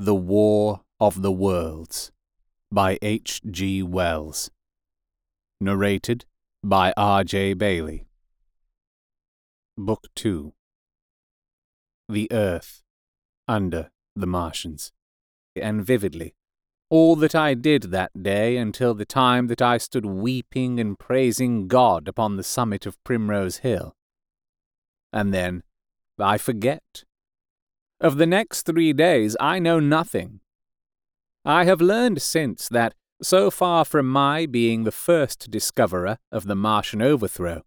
The War of the Worlds by H. G. Wells. Narrated by R. J. Bayley. Book 2 The Earth Under the Martians. And vividly, all that I did that day until the time that I stood weeping and praising God upon the summit of Primrose Hill. And then I forget. Of the next three days, I know nothing. I have learned since that, so far from my being the first discoverer of the Martian overthrow,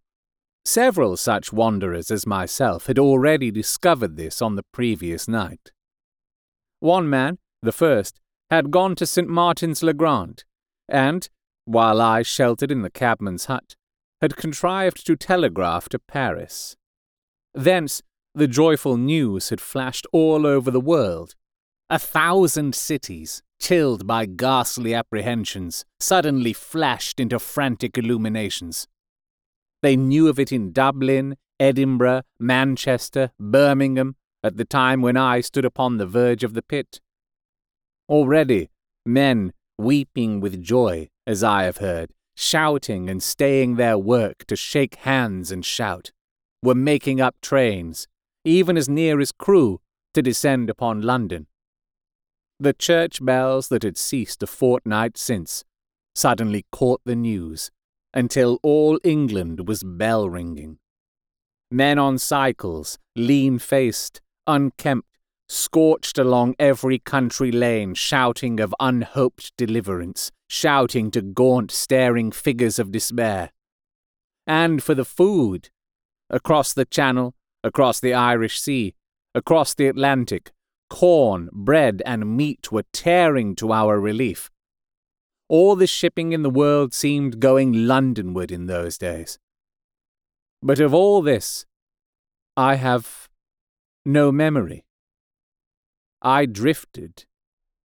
several such wanderers as myself had already discovered this on the previous night. One man, the first, had gone to St. Martin's le Grand, and, while I sheltered in the cabman's hut, had contrived to telegraph to Paris. Thence the joyful news had flashed all over the world. A thousand cities, chilled by ghastly apprehensions, suddenly flashed into frantic illuminations. They knew of it in Dublin, Edinburgh, Manchester, Birmingham, at the time when I stood upon the verge of the pit. Already, men, weeping with joy, as I have heard, shouting and staying their work to shake hands and shout, were making up trains, even as near as Crewe, to descend upon London. The church bells that had ceased a fortnight since suddenly caught the news, until all England was bell ringing. Men on cycles, lean faced, unkempt, scorched along every country lane, shouting of unhoped deliverance, shouting to gaunt, staring figures of despair. And for the food, across the Channel, across the Irish Sea, across the Atlantic, corn, bread, and meat were tearing to our relief. All the shipping in the world seemed going Londonward in those days. But of all this, I have no memory. I drifted,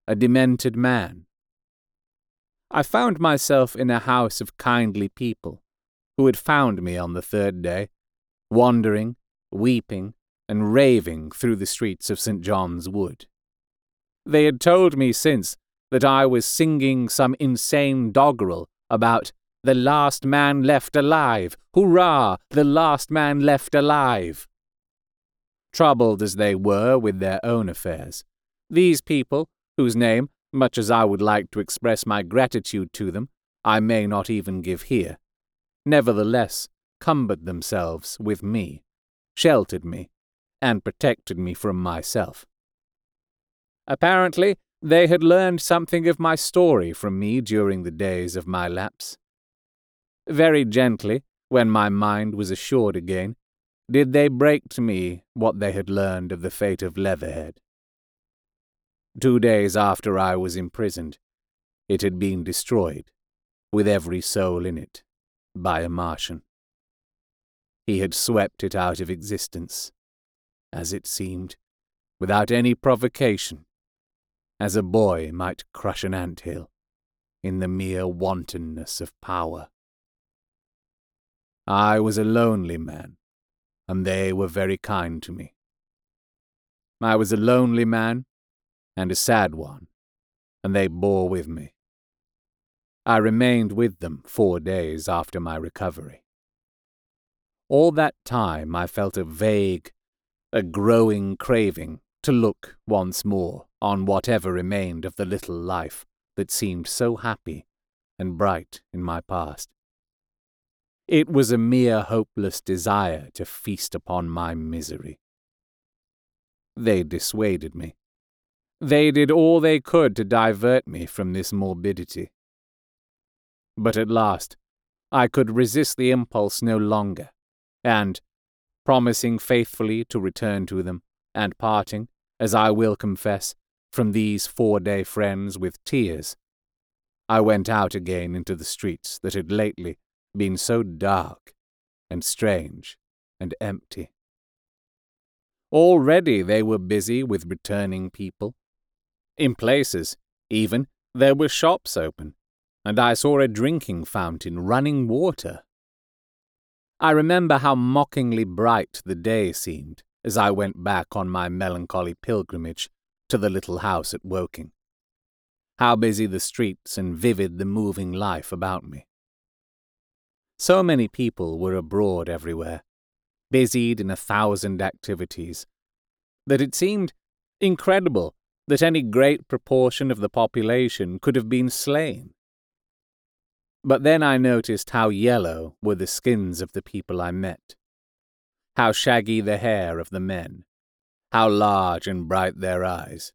a demented man. I found myself in a house of kindly people, who had found me on the third day, wandering, weeping, and raving through the streets of St. John's Wood. They had told me since that I was singing some insane doggerel about the last man left alive, hurrah, the last man left alive. Troubled as they were with their own affairs, these people, whose name, much as I would like to express my gratitude to them, I may not even give here, nevertheless cumbered themselves with me sheltered me, and protected me from myself. Apparently, they had learned something of my story from me during the days of my lapse. Very gently, when my mind was assured again, did they break to me what they had learned of the fate of Leatherhead. Two days after I was imprisoned, it had been destroyed, with every soul in it, by a Martian. He had swept it out of existence, as it seemed, without any provocation, as a boy might crush an ant hill, in the mere wantonness of power. I was a lonely man, and they were very kind to me. I was a lonely man and a sad one, and they bore with me. I remained with them four days after my recovery. All that time I felt a vague, a growing craving to look once more on whatever remained of the little life that seemed so happy and bright in my past. It was a mere hopeless desire to feast upon my misery. They dissuaded me. They did all they could to divert me from this morbidity. But at last, I could resist the impulse no longer, and, promising faithfully to return to them, and parting, as I will confess, from these four day friends with tears, I went out again into the streets that had lately been so dark and strange and empty. Already they were busy with returning people. In places, even, there were shops open, and I saw a drinking fountain running water I remember how mockingly bright the day seemed as I went back on my melancholy pilgrimage, to the little house at Woking. How busy the streets and vivid the moving life about me. So many people were abroad everywhere, busied in a thousand activities, that it seemed incredible that any great proportion of the population could have been slain. But then I noticed how yellow were the skins of the people I met, how shaggy the hair of the men, how large and bright their eyes,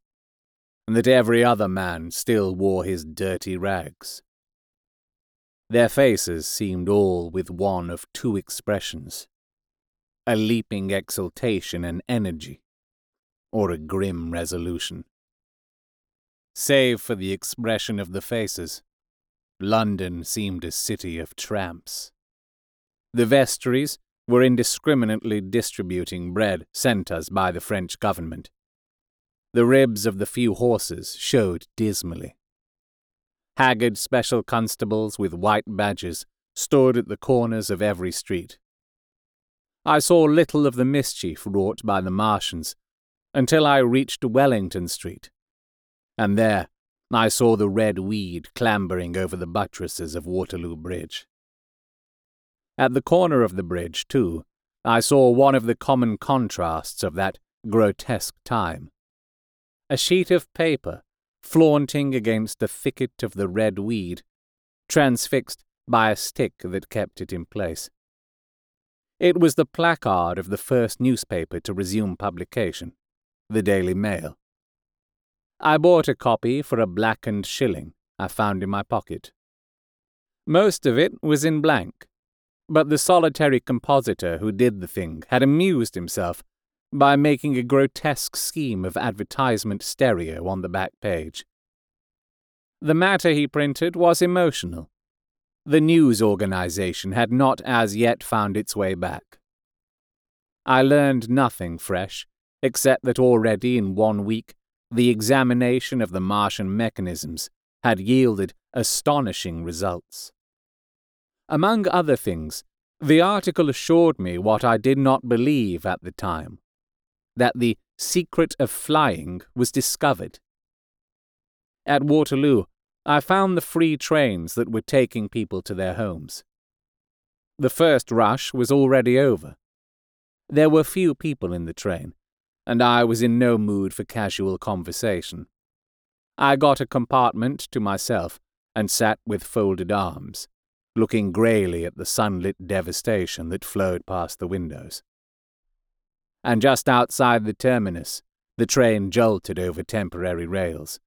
and that every other man still wore his dirty rags. Their faces seemed all with one of two expressions. A leaping exultation and energy, or a grim resolution. Save for the expression of the faces, London seemed a city of tramps. The vestries were indiscriminately distributing bread sent us by the French government. The ribs of the few horses showed dismally. Haggard special constables with white badges stood at the corners of every street. I saw little of the mischief wrought by the Martians until I reached Wellington Street, and there I saw the red weed clambering over the buttresses of Waterloo Bridge. At the corner of the bridge, too, I saw one of the common contrasts of that grotesque time. A sheet of paper flaunting against the thicket of the red weed, transfixed by a stick that kept it in place. It was the placard of the first newspaper to resume publication, the Daily Mail. I bought a copy for a blackened shilling I found in my pocket. Most of it was in blank, but the solitary compositor who did the thing had amused himself by making a grotesque scheme of advertisement stereo on the back page. The matter he printed was emotional. The news organization had not as yet found its way back. I learned nothing fresh, except that already in one week the examination of the Martian mechanisms had yielded astonishing results. Among other things, the article assured me what I did not believe at the time that the secret of flying was discovered. At Waterloo, I found the free trains that were taking people to their homes. The first rush was already over. There were few people in the train, and I was in no mood for casual conversation. I got a compartment to myself and sat with folded arms, looking greyly at the sunlit devastation that flowed past the windows. And just outside the terminus, the train jolted over temporary rails,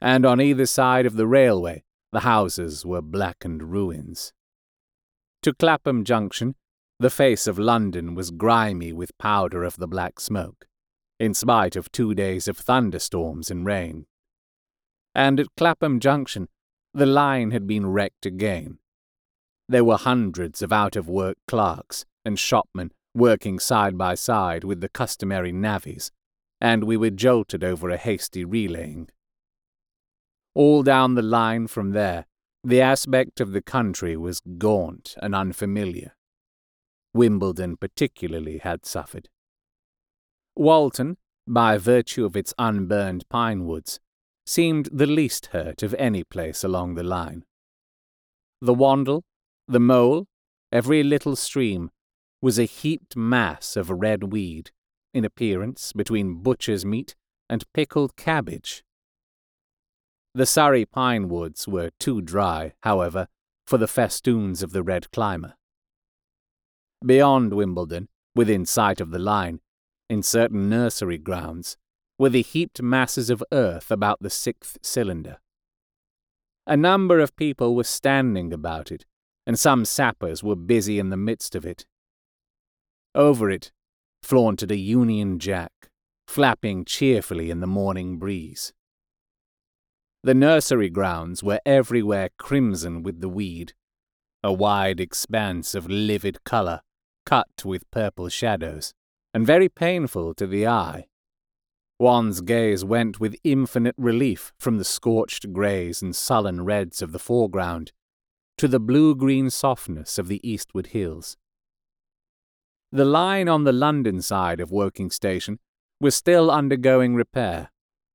and on either side of the railway the houses were blackened ruins. To Clapham Junction, the face of London was grimy with powder of the black smoke in spite of two days of thunderstorms and rain. And at Clapham Junction, the line had been wrecked again. There were hundreds of out of work clerks and shopmen working side by side with the customary navvies, and we were jolted over a hasty relaying. All down the line from there, the aspect of the country was gaunt and unfamiliar. Wimbledon particularly had suffered. Walton, by virtue of its unburned pine woods, seemed the least hurt of any place along the line. The Wandle, the Mole, every little stream, was a heaped mass of red weed, in appearance between butcher's meat and pickled cabbage. The Surrey pine woods were too dry, however, for the festoons of the red climber. Beyond Wimbledon, within sight of the line, in certain nursery grounds, were the heaped masses of earth about the sixth cylinder. A number of people were standing about it, and some sappers were busy in the midst of it. Over it flaunted a Union Jack, flapping cheerfully in the morning breeze. The nursery grounds were everywhere crimson with the weed, a wide expanse of livid colour, cut with purple shadows and very painful to the eye. One's gaze went with infinite relief from the scorched greys and sullen reds of the foreground to the blue-green softness of the eastward hills. The line on the London side of Woking Station was still undergoing repair,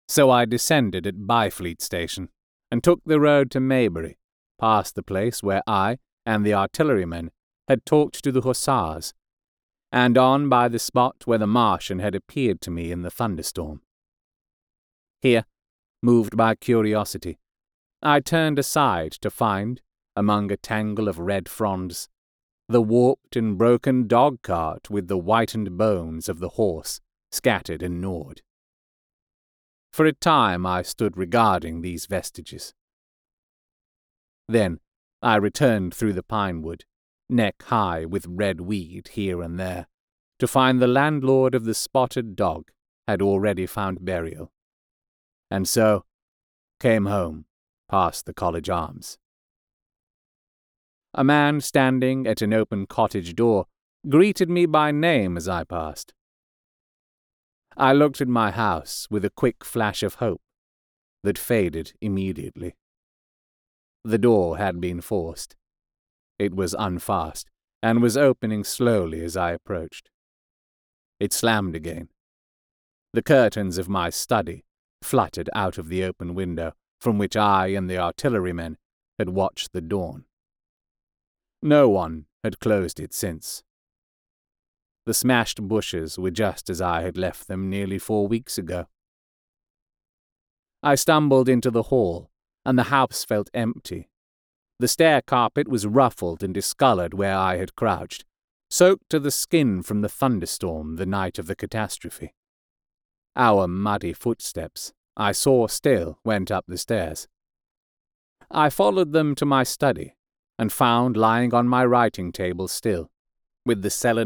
So I descended at Byfleet Station and took the road to Maybury, past the place where I and the artillerymen had talked to the hussars, and on by the spot where the Martian had appeared to me in the thunderstorm. Here, moved by curiosity, I turned aside to find, among a tangle of red fronds, the warped and broken dog cart with the whitened bones of the horse scattered and gnawed. For a time I stood regarding these vestiges. Then I returned through the pine wood, neck high with red weed here and there, to find the landlord of the spotted dog had already found burial, and so came home past the college arms. A man standing at an open cottage door greeted me by name as I passed. I looked at my house with a quick flash of hope that faded immediately. The door had been forced. It was unfast and was opening slowly as I approached. It slammed again. The curtains of my study fluttered out of the open window from which I and the artillerymen had watched the dawn. No one had closed it since. The smashed bushes were just as I had left them nearly four weeks ago. I stumbled into the hall, and the house felt empty. The stair carpet was ruffled and discolored where I had crouched, soaked to the skin from the thunderstorm the night of the catastrophe. Our muddy footsteps, I saw still, went up the stairs. I followed them to my study, and found lying on my writing table still, with the selenite